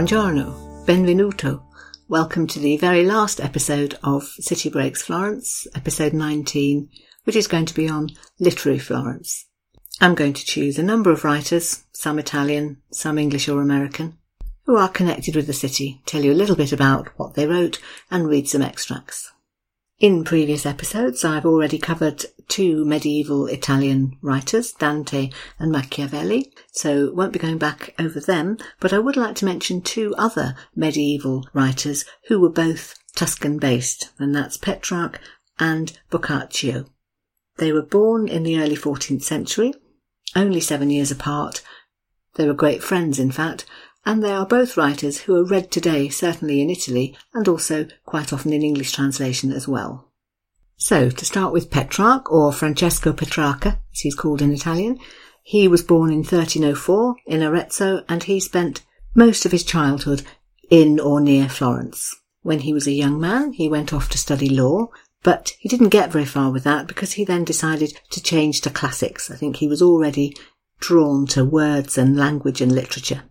Buongiorno, benvenuto. Welcome to the very last episode of City Breaks Florence, episode 19, which is going to be on literary Florence. I'm going to choose a number of writers, some Italian, some English or American, who are connected with the city, tell you a little bit about what they wrote, and read some extracts. In previous episodes, I've already covered two medieval Italian writers, Dante and Machiavelli, so won't be going back over them, but I would like to mention two other medieval writers who were both Tuscan based, and that's Petrarch and Boccaccio. They were born in the early 14th century, only seven years apart. They were great friends, in fact, and they are both writers who are read today, certainly in Italy, and also quite often in English translation as well. So, to start with Petrarch, or Francesco Petrarca, as he's called in Italian, he was born in 1304 in Arezzo, and he spent most of his childhood in or near Florence. When he was a young man, he went off to study law, but he didn't get very far with that because he then decided to change to classics. I think he was already drawn to words and language and literature.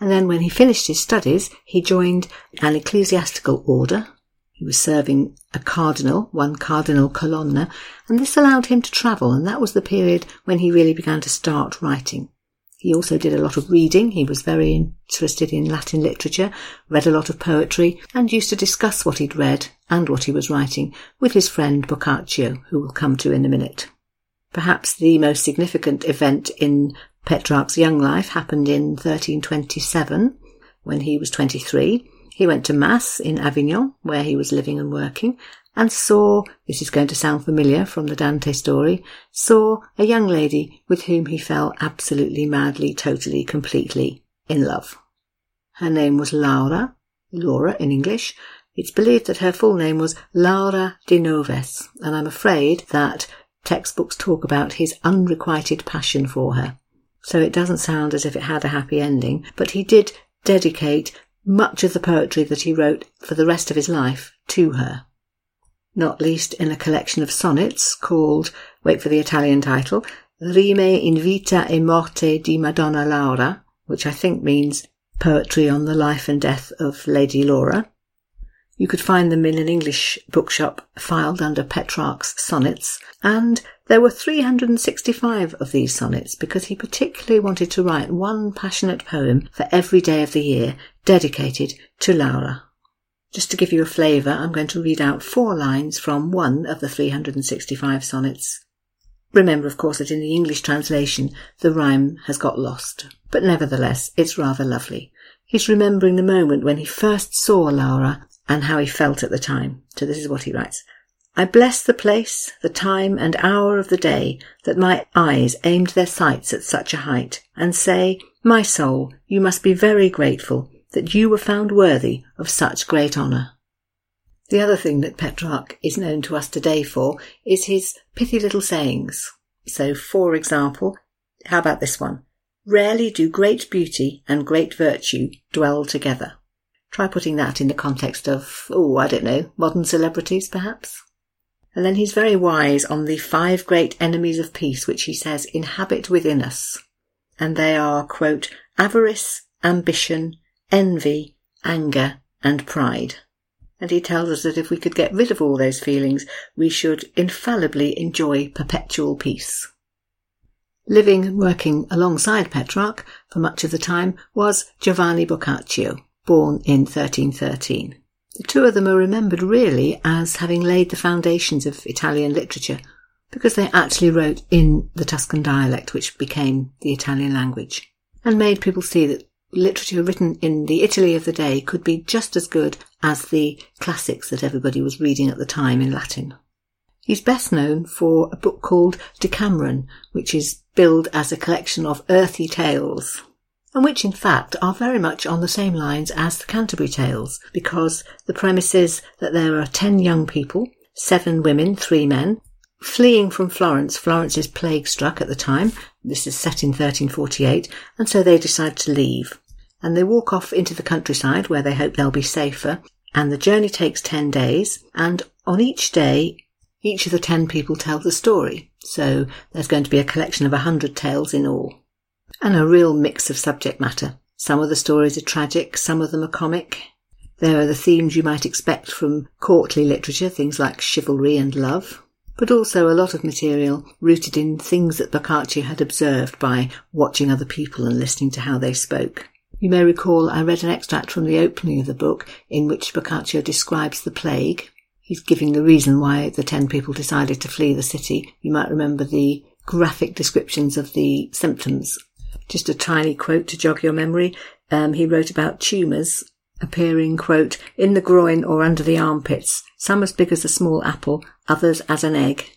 And then when he finished his studies, he joined an ecclesiastical order. He was serving a cardinal, one Cardinal Colonna, and this allowed him to travel, and that was the period when he really began to start writing. He also did a lot of reading. He was very interested in Latin literature, read a lot of poetry, and used to discuss what he'd read and what he was writing with his friend Boccaccio, who we'll come to in a minute. Perhaps the most significant event in Petrarch's young life happened in 1327 when he was 23. He went to Mass in Avignon, where he was living and working, and saw, this is going to sound familiar from the Dante story, saw a young lady with whom he fell absolutely madly, totally, completely in love. Her name was Laura, Laura in English. It's believed that her full name was Laura de Noves, and I'm afraid that textbooks talk about his unrequited passion for her so it doesn't sound as if it had a happy ending, but he did dedicate much of the poetry that he wrote for the rest of his life to her. Not least in a collection of sonnets called, wait for the Italian title, Rime in vita e morte di Madonna Laura, which I think means poetry on the life and death of Lady Laura. You could find them in an English bookshop filed under Petrarch's sonnets, and there were 365 of these sonnets because he particularly wanted to write one passionate poem for every day of the year dedicated to Laura. Just to give you a flavour, I'm going to read out four lines from one of the 365 sonnets. Remember, of course, that in the English translation the rhyme has got lost, but nevertheless it's rather lovely. He's remembering the moment when he first saw Laura and how he felt at the time. So this is what he writes. I bless the place, the time and hour of the day that my eyes aimed their sights at such a height, and say, My soul, you must be very grateful that you were found worthy of such great honour. The other thing that Petrarch is known to us today for is his pithy little sayings. So, for example, how about this one? Rarely do great beauty and great virtue dwell together. Try putting that in the context of, oh, I don't know, modern celebrities perhaps. And then he's very wise on the five great enemies of peace which he says inhabit within us. And they are, quote, avarice, ambition, envy, anger, and pride. And he tells us that if we could get rid of all those feelings, we should infallibly enjoy perpetual peace. Living and working alongside Petrarch for much of the time was Giovanni Boccaccio, born in 1313. The two of them are remembered really as having laid the foundations of Italian literature because they actually wrote in the Tuscan dialect, which became the Italian language, and made people see that literature written in the Italy of the day could be just as good as the classics that everybody was reading at the time in Latin. He's best known for a book called Decameron, which is billed as a collection of earthy tales and which in fact are very much on the same lines as the Canterbury Tales, because the premise is that there are ten young people, seven women, three men, fleeing from Florence. Florence is plague struck at the time. This is set in 1348, and so they decide to leave. And they walk off into the countryside where they hope they'll be safer. And the journey takes 10 days, and on each day, each of the 10 people tells a story. So there's going to be a collection of a 100 tales in all and a real mix of subject matter. Some of the stories are tragic, some of them are comic. There are the themes you might expect from courtly literature, things like chivalry and love, but also a lot of material rooted in things that Boccaccio had observed by watching other people and listening to how they spoke. You may recall I read an extract from the opening of the book in which Boccaccio describes the plague. He's giving the reason why the ten people decided to flee the city. You might remember the graphic descriptions of the symptoms. Just a tiny quote to jog your memory. Um, he wrote about tumours appearing, quote, in the groin or under the armpits, some as big as a small apple, others as an egg,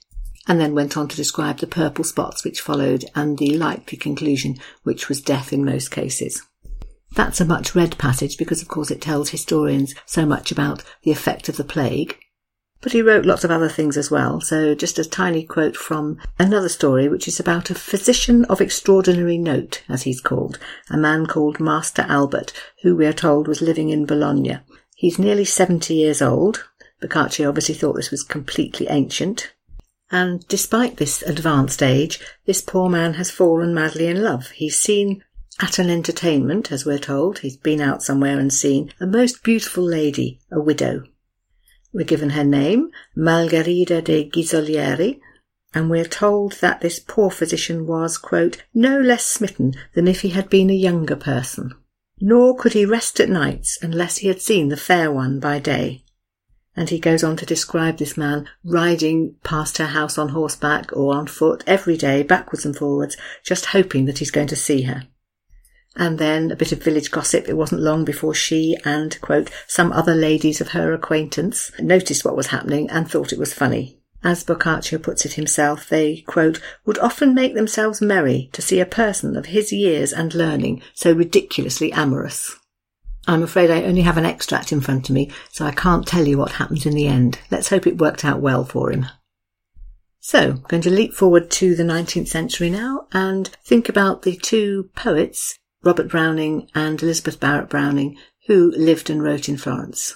and then went on to describe the purple spots which followed and the likely conclusion, which was death in most cases. That's a much read passage because, of course, it tells historians so much about the effect of the plague. But he wrote lots of other things as well, so just a tiny quote from another story, which is about a physician of extraordinary note, as he's called, a man called Master Albert, who we are told was living in Bologna. He's nearly 70 years old. Boccaccio obviously thought this was completely ancient. And despite this advanced age, this poor man has fallen madly in love. He's seen at an entertainment, as we're told, he's been out somewhere and seen a most beautiful lady, a widow, we're given her name, Margherita de Ghisolieri, and we're told that this poor physician was, quote, no less smitten than if he had been a younger person. Nor could he rest at nights unless he had seen the fair one by day. And he goes on to describe this man riding past her house on horseback or on foot every day, backwards and forwards, just hoping that he's going to see her. And then a bit of village gossip. It wasn't long before she and, quote, some other ladies of her acquaintance noticed what was happening and thought it was funny. As Boccaccio puts it himself, they, quote, would often make themselves merry to see a person of his years and learning so ridiculously amorous. I'm afraid I only have an extract in front of me, so I can't tell you what happens in the end. Let's hope it worked out well for him. So, I'm going to leap forward to the 19th century now and think about the two poets Robert Browning and Elizabeth Barrett Browning, who lived and wrote in Florence.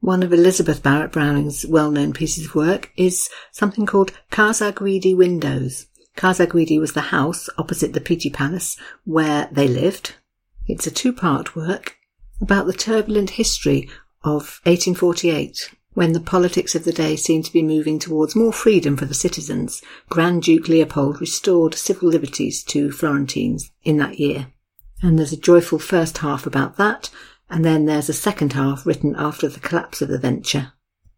One of Elizabeth Barrett Browning's well-known pieces of work is something called Casa Guidi Windows. Casa Guidi was the house opposite the Pitti Palace where they lived. It's a two-part work about the turbulent history of 1848 when the politics of the day seemed to be moving towards more freedom for the citizens. Grand Duke Leopold restored civil liberties to Florentines in that year. And there's a joyful first half about that, and then there's a second half written after the collapse of the venture,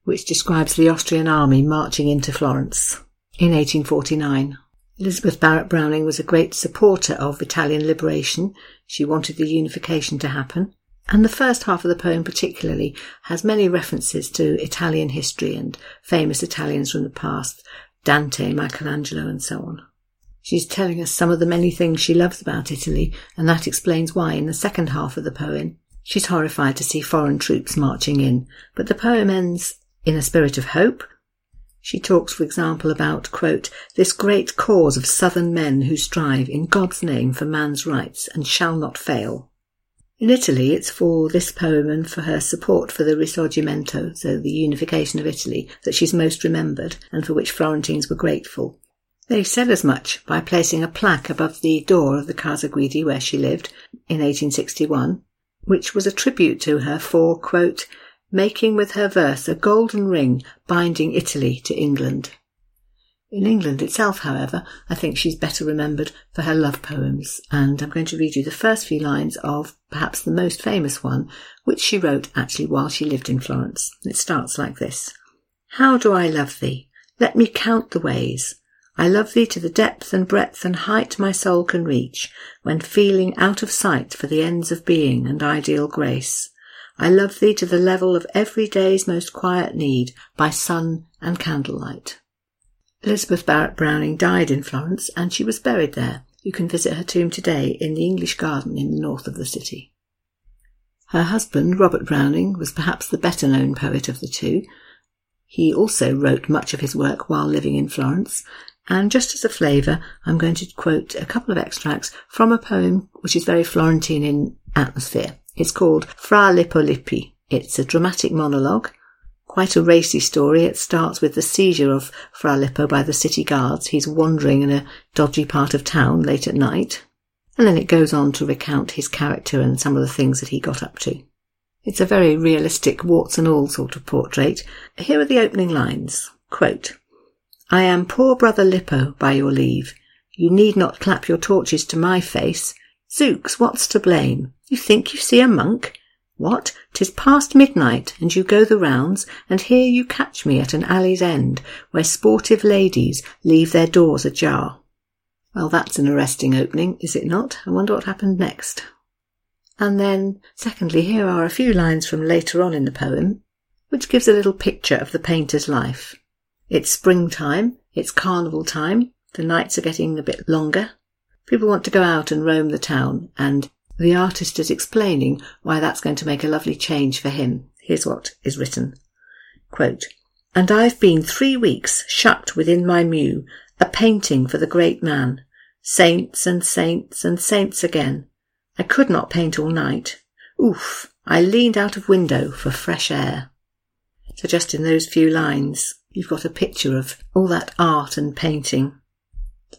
which describes the Austrian army marching into Florence in 1849. Elizabeth Barrett Browning was a great supporter of Italian liberation. She wanted the unification to happen. And the first half of the poem particularly has many references to Italian history and famous Italians from the past, Dante, Michelangelo and so on. She's telling us some of the many things she loves about Italy, and that explains why, in the second half of the poem, she's horrified to see foreign troops marching in. But the poem ends in a spirit of hope. She talks, for example, about, quote, this great cause of southern men who strive in God's name for man's rights and shall not fail. In Italy, it's for this poem and for her support for the Risorgimento, so the unification of Italy, that she's most remembered and for which Florentines were grateful. They said as much by placing a plaque above the door of the Casa Guidi where she lived in 1861, which was a tribute to her for, quote, making with her verse a golden ring binding Italy to England. In England itself, however, I think she's better remembered for her love poems, and I'm going to read you the first few lines of perhaps the most famous one, which she wrote actually while she lived in Florence. It starts like this. How do I love thee? Let me count the ways. I love thee to the depth and breadth and height my soul can reach, when feeling out of sight for the ends of being and ideal grace. I love thee to the level of every day's most quiet need, by sun and candlelight. Elizabeth Barrett Browning died in Florence and she was buried there. You can visit her tomb today in the English Garden in the north of the city. Her husband, Robert Browning, was perhaps the better known poet of the two. He also wrote much of his work while living in Florence, and just as a flavour, I'm going to quote a couple of extracts from a poem which is very Florentine in atmosphere. It's called Fra Lippo Lippi. It's a dramatic monologue, quite a racy story. It starts with the seizure of Fra Lippo by the city guards. He's wandering in a dodgy part of town late at night. And then it goes on to recount his character and some of the things that he got up to. It's a very realistic, warts and all sort of portrait. Here are the opening lines. Quote, I am poor brother Lippo, by your leave. You need not clap your torches to my face. Zooks, what's to blame? You think you see a monk? What? Tis past midnight, and you go the rounds, and here you catch me at an alley's end, where sportive ladies leave their doors ajar. Well, that's an arresting opening, is it not? I wonder what happened next. And then, secondly, here are a few lines from later on in the poem, which gives a little picture of the painter's life. It's springtime, it's carnival time, the nights are getting a bit longer. People want to go out and roam the town, and the artist is explaining why that's going to make a lovely change for him. Here's what is written. Quote, and I've been three weeks shut within my mew, a painting for the great man. Saints and saints and saints again. I could not paint all night. Oof, I leaned out of window for fresh air. So just in those few lines, you've got a picture of all that art and painting.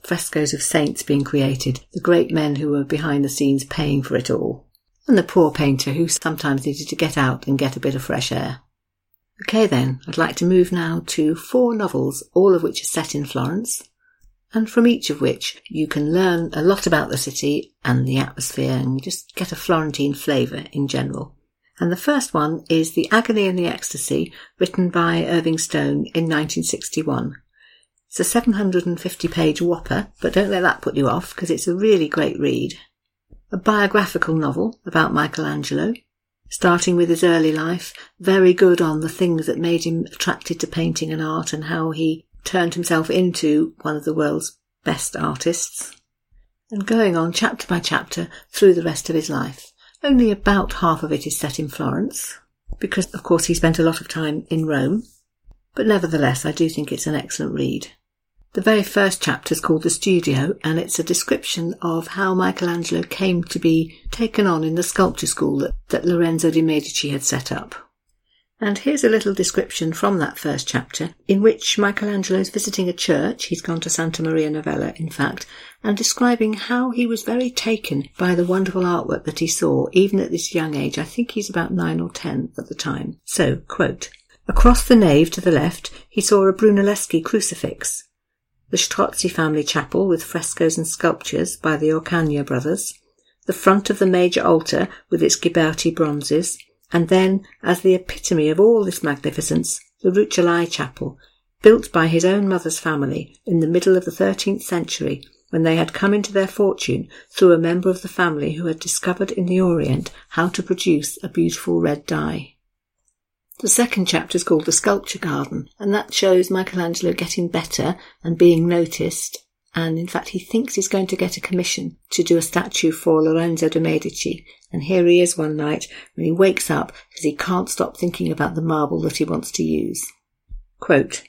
Frescoes of saints being created, the great men who were behind the scenes paying for it all, and the poor painter who sometimes needed to get out and get a bit of fresh air. Okay then, I'd like to move now to four novels, all of which are set in Florence, and from each of which you can learn a lot about the city and the atmosphere and just get a Florentine flavour in general. And the first one is The Agony and the Ecstasy, written by Irving Stone in 1961. It's a 750 page whopper, but don't let that put you off because it's a really great read. A biographical novel about Michelangelo, starting with his early life, very good on the things that made him attracted to painting and art and how he turned himself into one of the world's best artists, and going on chapter by chapter through the rest of his life. Only about half of it is set in Florence, because of course he spent a lot of time in Rome. But nevertheless, I do think it's an excellent read. The very first chapter is called The Studio, and it's a description of how Michelangelo came to be taken on in the sculpture school that, that Lorenzo de' Medici had set up. And here's a little description from that first chapter, in which Michelangelo is visiting a church, he's gone to Santa Maria Novella, in fact, and describing how he was very taken by the wonderful artwork that he saw, even at this young age. I think he's about nine or ten at the time. So, quote, Across the nave to the left, he saw a Brunelleschi crucifix, the Strozzi family chapel with frescoes and sculptures by the Orcagna brothers, the front of the major altar with its Ghiberti bronzes, and then, as the epitome of all this magnificence, the Rucellai Chapel, built by his own mother's family in the middle of the thirteenth century, when they had come into their fortune through a member of the family who had discovered in the Orient how to produce a beautiful red dye. The second chapter is called The Sculpture Garden, and that shows Michelangelo getting better and being noticed. And in fact, he thinks he's going to get a commission to do a statue for Lorenzo de' Medici, and here he is one night when he wakes up because he can't stop thinking about the marble that he wants to use. Quote,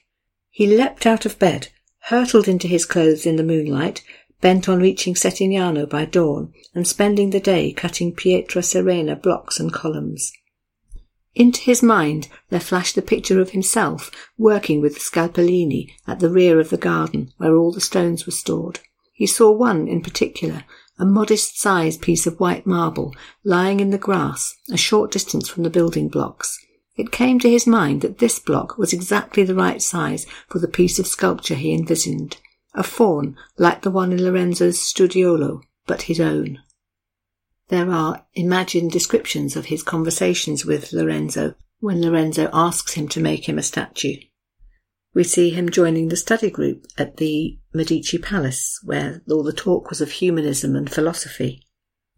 he leapt out of bed, hurtled into his clothes in the moonlight, bent on reaching Settignano by dawn and spending the day cutting Pietra Serena blocks and columns. Into his mind there flashed the picture of himself working with the Scalpellini at the rear of the garden where all the stones were stored. He saw one in particular, a modest sized piece of white marble lying in the grass a short distance from the building blocks. It came to his mind that this block was exactly the right size for the piece of sculpture he envisioned. A faun like the one in Lorenzo's studiolo, but his own. There are imagined descriptions of his conversations with Lorenzo when Lorenzo asks him to make him a statue. We see him joining the study group at the Medici Palace, where all the talk was of humanism and philosophy.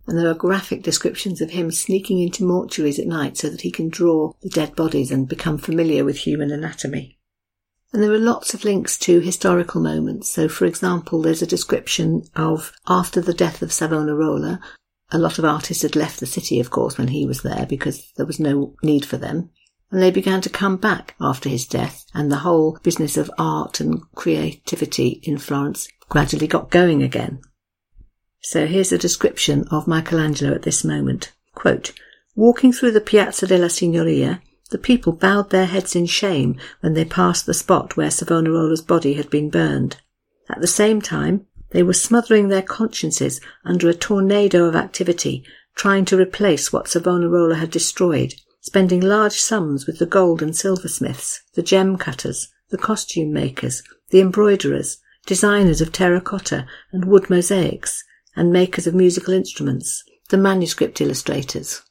And there are graphic descriptions of him sneaking into mortuaries at night so that he can draw the dead bodies and become familiar with human anatomy. And there are lots of links to historical moments. So, for example, there's a description of after the death of Savonarola, a lot of artists had left the city, of course, when he was there because there was no need for them and they began to come back after his death, and the whole business of art and creativity in Florence gradually got going again. So here's a description of Michelangelo at this moment. Quote, Walking through the Piazza della Signoria, the people bowed their heads in shame when they passed the spot where Savonarola's body had been burned. At the same time, They were smothering their consciences under a tornado of activity, trying to replace what Savonarola had destroyed, spending large sums with the gold and silversmiths, the gem cutters, the costume makers, the embroiderers, designers of terracotta and wood mosaics, and makers of musical instruments, the manuscript illustrators.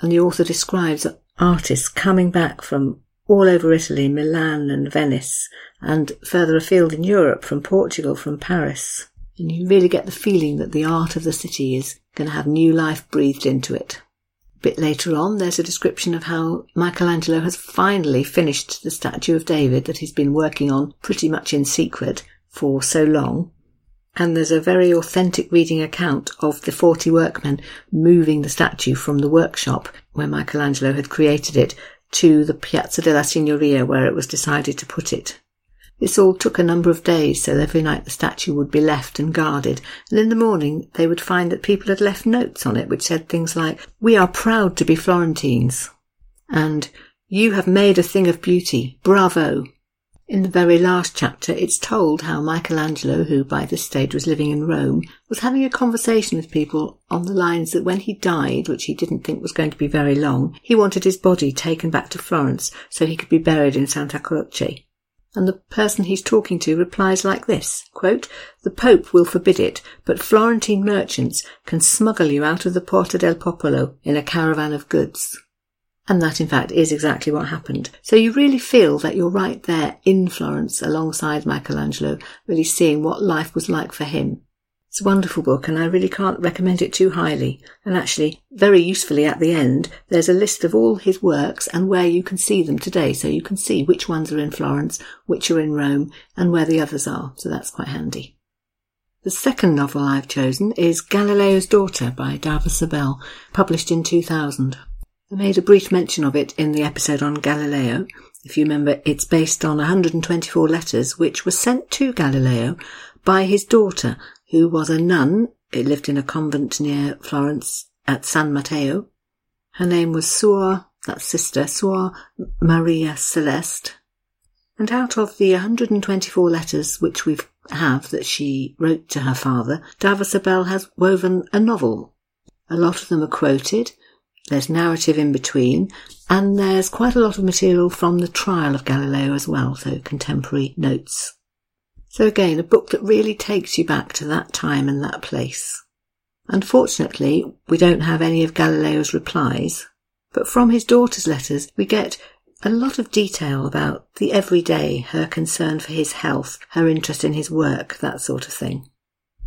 And the author describes artists coming back from all over Italy, Milan and Venice, and further afield in Europe, from Portugal, from Paris. And you really get the feeling that the art of the city is going to have new life breathed into it. Bit later on, there's a description of how Michelangelo has finally finished the statue of David that he's been working on pretty much in secret for so long. And there's a very authentic reading account of the 40 workmen moving the statue from the workshop where Michelangelo had created it to the Piazza della Signoria where it was decided to put it. This all took a number of days, so every night the statue would be left and guarded, and in the morning they would find that people had left notes on it which said things like, We are proud to be Florentines, and You have made a thing of beauty, bravo. In the very last chapter, it's told how Michelangelo, who by this stage was living in Rome, was having a conversation with people on the lines that when he died, which he didn't think was going to be very long, he wanted his body taken back to Florence so he could be buried in Santa Croce. And the person he's talking to replies like this, quote, The Pope will forbid it, but Florentine merchants can smuggle you out of the Porta del Popolo in a caravan of goods. And that, in fact, is exactly what happened. So you really feel that you're right there in Florence alongside Michelangelo, really seeing what life was like for him. It's a wonderful book and I really can't recommend it too highly. And actually, very usefully at the end, there's a list of all his works and where you can see them today. So you can see which ones are in Florence, which are in Rome, and where the others are. So that's quite handy. The second novel I've chosen is Galileo's Daughter by Dava Sobel, published in 2000. I made a brief mention of it in the episode on Galileo. If you remember, it's based on 124 letters which were sent to Galileo by his daughter who was a nun. It lived in a convent near Florence at San Matteo. Her name was Suor, that's sister, Suor Maria Celeste. And out of the 124 letters which we have that she wrote to her father, Dava Sobel has woven a novel. A lot of them are quoted. There's narrative in between, and there's quite a lot of material from the trial of Galileo as well, so contemporary notes. So again, a book that really takes you back to that time and that place. Unfortunately, we don't have any of Galileo's replies, but from his daughter's letters, we get a lot of detail about the everyday, her concern for his health, her interest in his work, that sort of thing.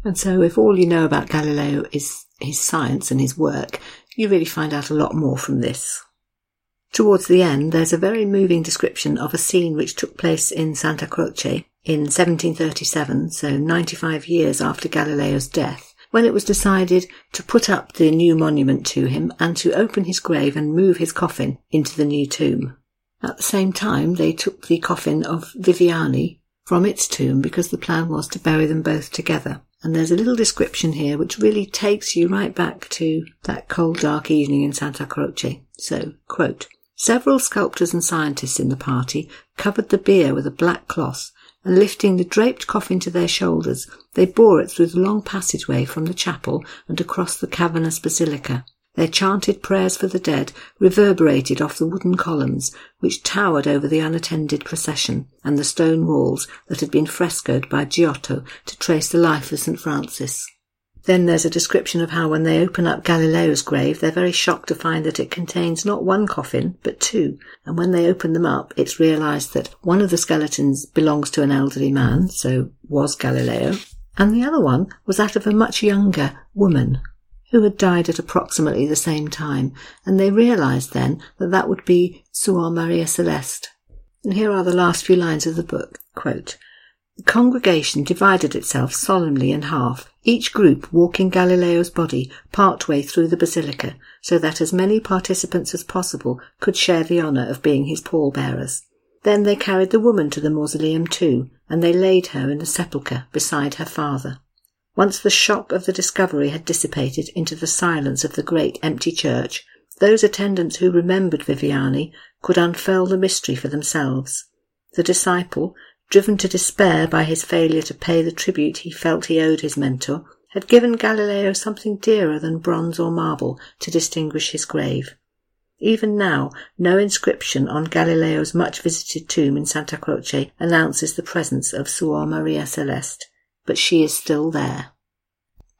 And so if all you know about Galileo is his science and his work, you really find out a lot more from this. Towards the end, there's a very moving description of a scene which took place in Santa Croce in 1737, so 95 years after Galileo's death, when it was decided to put up the new monument to him and to open his grave and move his coffin into the new tomb. At the same time, they took the coffin of Viviani from its tomb because the plan was to bury them both together. And there's a little description here which really takes you right back to that cold, dark evening in Santa Croce. So, quote, Several sculptors and scientists in the party covered the bier with a black cloth and lifting the draped coffin to their shoulders, they bore it through the long passageway from the chapel and across the cavernous basilica. Their chanted prayers for the dead reverberated off the wooden columns which towered over the unattended procession and the stone walls that had been frescoed by Giotto to trace the life of St. Francis. Then there's a description of how when they open up Galileo's grave, they're very shocked to find that it contains not one coffin, but two. And when they open them up, it's realized that one of the skeletons belongs to an elderly man, so was Galileo, and the other one was that of a much younger woman who had died at approximately the same time. And they realized then that that would be Suor Maria Celeste. And here are the last few lines of the book. Quote, the congregation divided itself solemnly in half, each group walking Galileo's body part way through the basilica, so that as many participants as possible could share the honour of being his pallbearers. Then they carried the woman to the mausoleum too, and they laid her in the sepulchre beside her father. Once the shock of the discovery had dissipated into the silence of the great empty church, those attendants who remembered Viviani could unfurl the mystery for themselves. The disciple, driven to despair by his failure to pay the tribute he felt he owed his mentor, had given Galileo something dearer than bronze or marble to distinguish his grave. Even now, no inscription on Galileo's much visited tomb in Santa Croce announces the presence of Suor Maria Celeste, but she is still there.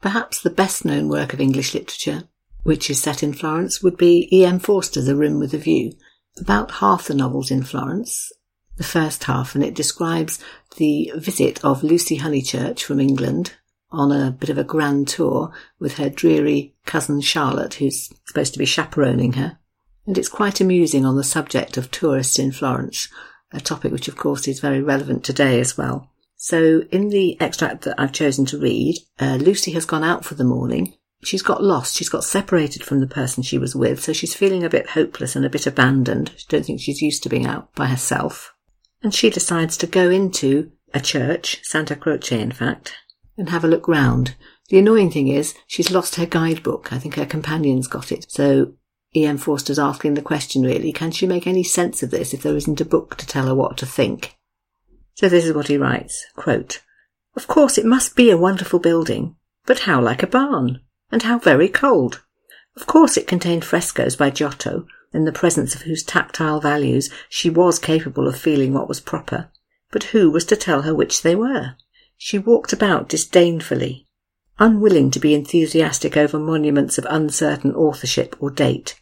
Perhaps the best known work of English literature, which is set in Florence, would be E. M. Forster, The Room with a View. About half the novels in Florence, the first half, and it describes the visit of Lucy Honeychurch from England on a bit of a grand tour with her dreary cousin Charlotte, who's supposed to be chaperoning her and it's quite amusing on the subject of tourists in Florence, a topic which, of course, is very relevant today as well. So, in the extract that I've chosen to read, uh, Lucy has gone out for the morning. She's got lost. She's got separated from the person she was with, so she's feeling a bit hopeless and a bit abandoned. She don't think she's used to being out by herself. And she decides to go into a church, Santa Croce in fact, and have a look round. The annoying thing is she's lost her guidebook. I think her companion's got it. So E.M. Forster's asking the question really, can she make any sense of this if there isn't a book to tell her what to think? So this is what he writes, quote, Of course it must be a wonderful building, but how like a barn, and how very cold. Of course it contained frescoes by Giotto, in the presence of whose tactile values she was capable of feeling what was proper, but who was to tell her which they were? She walked about disdainfully, unwilling to be enthusiastic over monuments of uncertain authorship or date,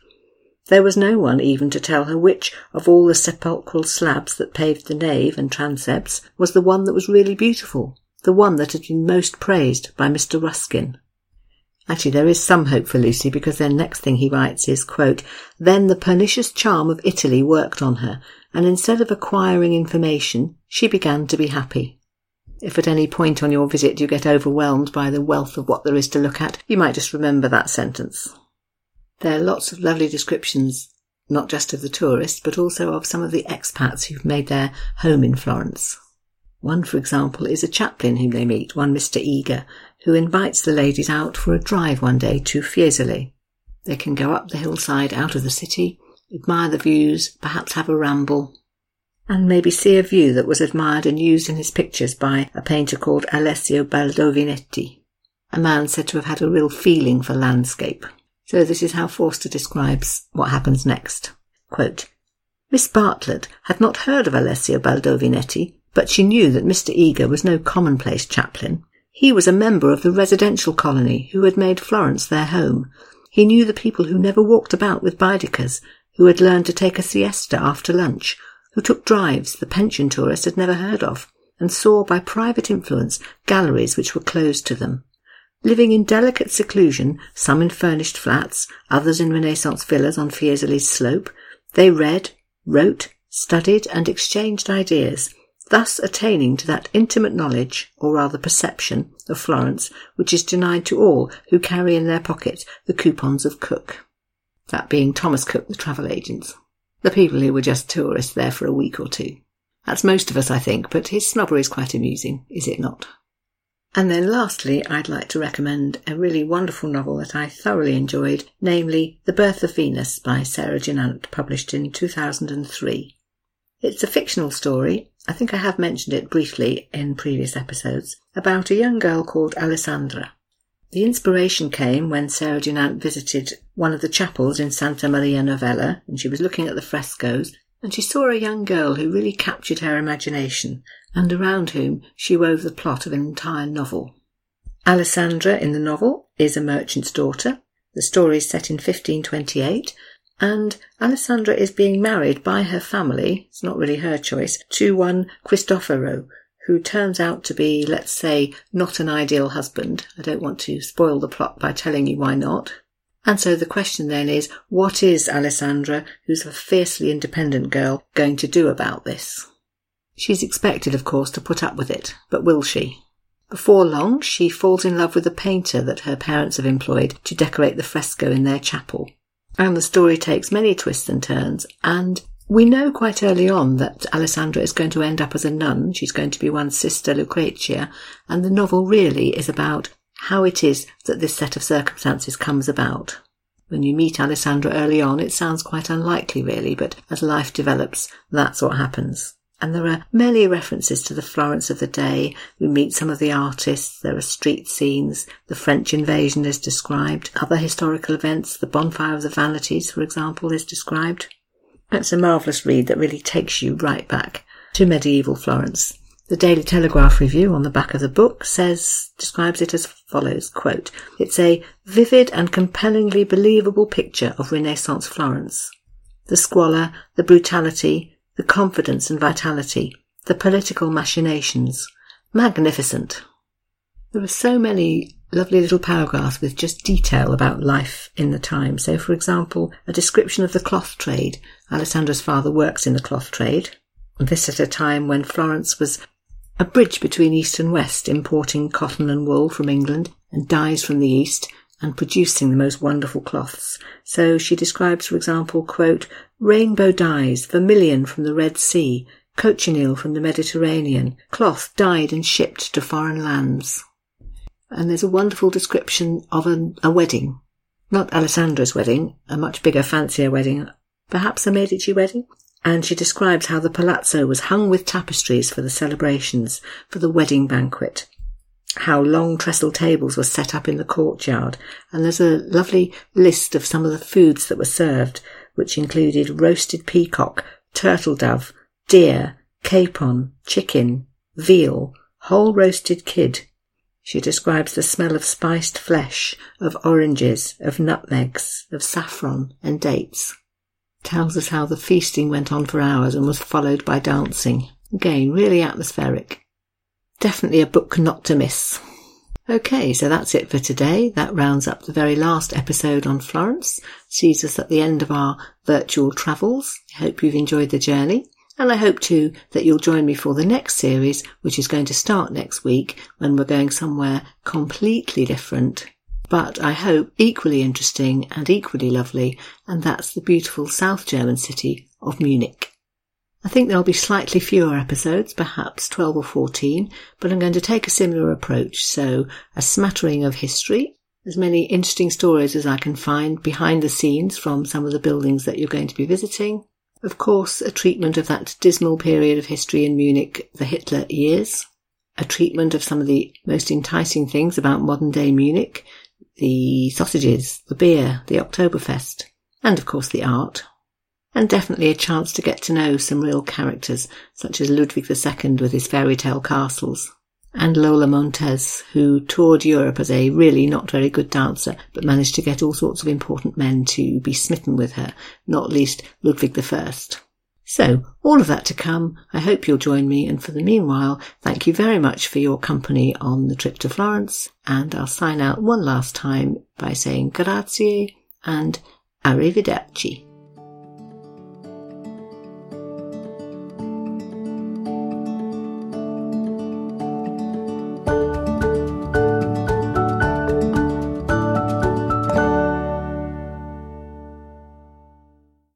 there was no one even to tell her which of all the sepulchral slabs that paved the nave and transepts was the one that was really beautiful, the one that had been most praised by Mr. Ruskin. Actually, there is some hope for Lucy because then next thing he writes is, quote, Then the pernicious charm of Italy worked on her, and instead of acquiring information, she began to be happy. If at any point on your visit you get overwhelmed by the wealth of what there is to look at, you might just remember that sentence. There are lots of lovely descriptions, not just of the tourists, but also of some of the expats who've made their home in Florence. One, for example, is a chaplain whom they meet, one Mr. Eager, who invites the ladies out for a drive one day to Fiesole. They can go up the hillside out of the city, admire the views, perhaps have a ramble, and maybe see a view that was admired and used in his pictures by a painter called Alessio Baldovinetti, a man said to have had a real feeling for landscape. So this is how Forster describes what happens next. Quote, Miss Bartlett had not heard of Alessio Baldovinetti, but she knew that Mr. Eager was no commonplace chaplain. He was a member of the residential colony who had made Florence their home. He knew the people who never walked about with Baedekers, who had learned to take a siesta after lunch, who took drives the pension tourist had never heard of, and saw by private influence galleries which were closed to them. Living in delicate seclusion, some in furnished flats, others in Renaissance villas on Fiesole's slope, they read, wrote, studied, and exchanged ideas, thus attaining to that intimate knowledge, or rather perception, of Florence which is denied to all who carry in their pocket the coupons of Cook. That being Thomas Cook, the travel agents. The people who were just tourists there for a week or two. That's most of us, I think, but his snobbery is quite amusing, is it not? And then lastly, I'd like to recommend a really wonderful novel that I thoroughly enjoyed, namely The Birth of Venus by Sarah Dunant, published in 2003. It's a fictional story, I think I have mentioned it briefly in previous episodes, about a young girl called Alessandra. The inspiration came when Sarah Dunant visited one of the chapels in Santa Maria Novella and she was looking at the frescoes and she saw a young girl who really captured her imagination and around whom she wove the plot of an entire novel. Alessandra in the novel is a merchant's daughter. The story is set in 1528 and Alessandra is being married by her family, it's not really her choice, to one Cristoforo, who turns out to be, let's say, not an ideal husband. I don't want to spoil the plot by telling you why not. And so the question then is, what is Alessandra, who's a fiercely independent girl, going to do about this? She's expected, of course, to put up with it, but will she? Before long, she falls in love with a painter that her parents have employed to decorate the fresco in their chapel. And the story takes many twists and turns, and we know quite early on that Alessandra is going to end up as a nun. She's going to be one sister Lucrezia, and the novel really is about how it is that this set of circumstances comes about. When you meet Alessandra early on, it sounds quite unlikely, really, but as life develops, that's what happens. And there are many references to the Florence of the day. We meet some of the artists, there are street scenes, the French invasion is described, other historical events, the bonfire of the vanities, for example, is described. It's a marvellous read that really takes you right back to medieval Florence. The Daily Telegraph review on the back of the book says, describes it as follows, quote, It's a vivid and compellingly believable picture of Renaissance Florence. The squalor, the brutality, the confidence and vitality, the political machinations. Magnificent. There are so many lovely little paragraphs with just detail about life in the time. So, for example, a description of the cloth trade. Alessandra's father works in the cloth trade. This at a time when Florence was a bridge between East and West, importing cotton and wool from England and dyes from the East and producing the most wonderful cloths. So she describes, for example, quote, rainbow dyes, vermilion from the Red Sea, cochineal from the Mediterranean, cloth dyed and shipped to foreign lands. And there's a wonderful description of a, a wedding. Not Alessandra's wedding, a much bigger, fancier wedding. Perhaps a Medici wedding? And she describes how the palazzo was hung with tapestries for the celebrations, for the wedding banquet, how long trestle tables were set up in the courtyard, and there's a lovely list of some of the foods that were served, which included roasted peacock, turtle dove, deer, capon, chicken, veal, whole roasted kid. She describes the smell of spiced flesh, of oranges, of nutmegs, of saffron and dates. Tells us how the feasting went on for hours and was followed by dancing. Again, really atmospheric. Definitely a book not to miss. Okay, so that's it for today. That rounds up the very last episode on Florence, sees us at the end of our virtual travels. I hope you've enjoyed the journey. And I hope too that you'll join me for the next series, which is going to start next week when we're going somewhere completely different. But I hope equally interesting and equally lovely, and that's the beautiful South German city of Munich. I think there'll be slightly fewer episodes, perhaps 12 or 14, but I'm going to take a similar approach. So a smattering of history, as many interesting stories as I can find behind the scenes from some of the buildings that you're going to be visiting. Of course, a treatment of that dismal period of history in Munich, the Hitler years. A treatment of some of the most enticing things about modern day Munich. The sausages, the beer, the Oktoberfest, and of course the art and definitely a chance to get to know some real characters, such as Ludwig II with his fairy tale castles, and Lola Montez, who toured Europe as a really not very good dancer, but managed to get all sorts of important men to be smitten with her, not least Ludwig I. So, all of that to come. I hope you'll join me, and for the meanwhile, thank you very much for your company on the trip to Florence, and I'll sign out one last time by saying grazie and arrivederci.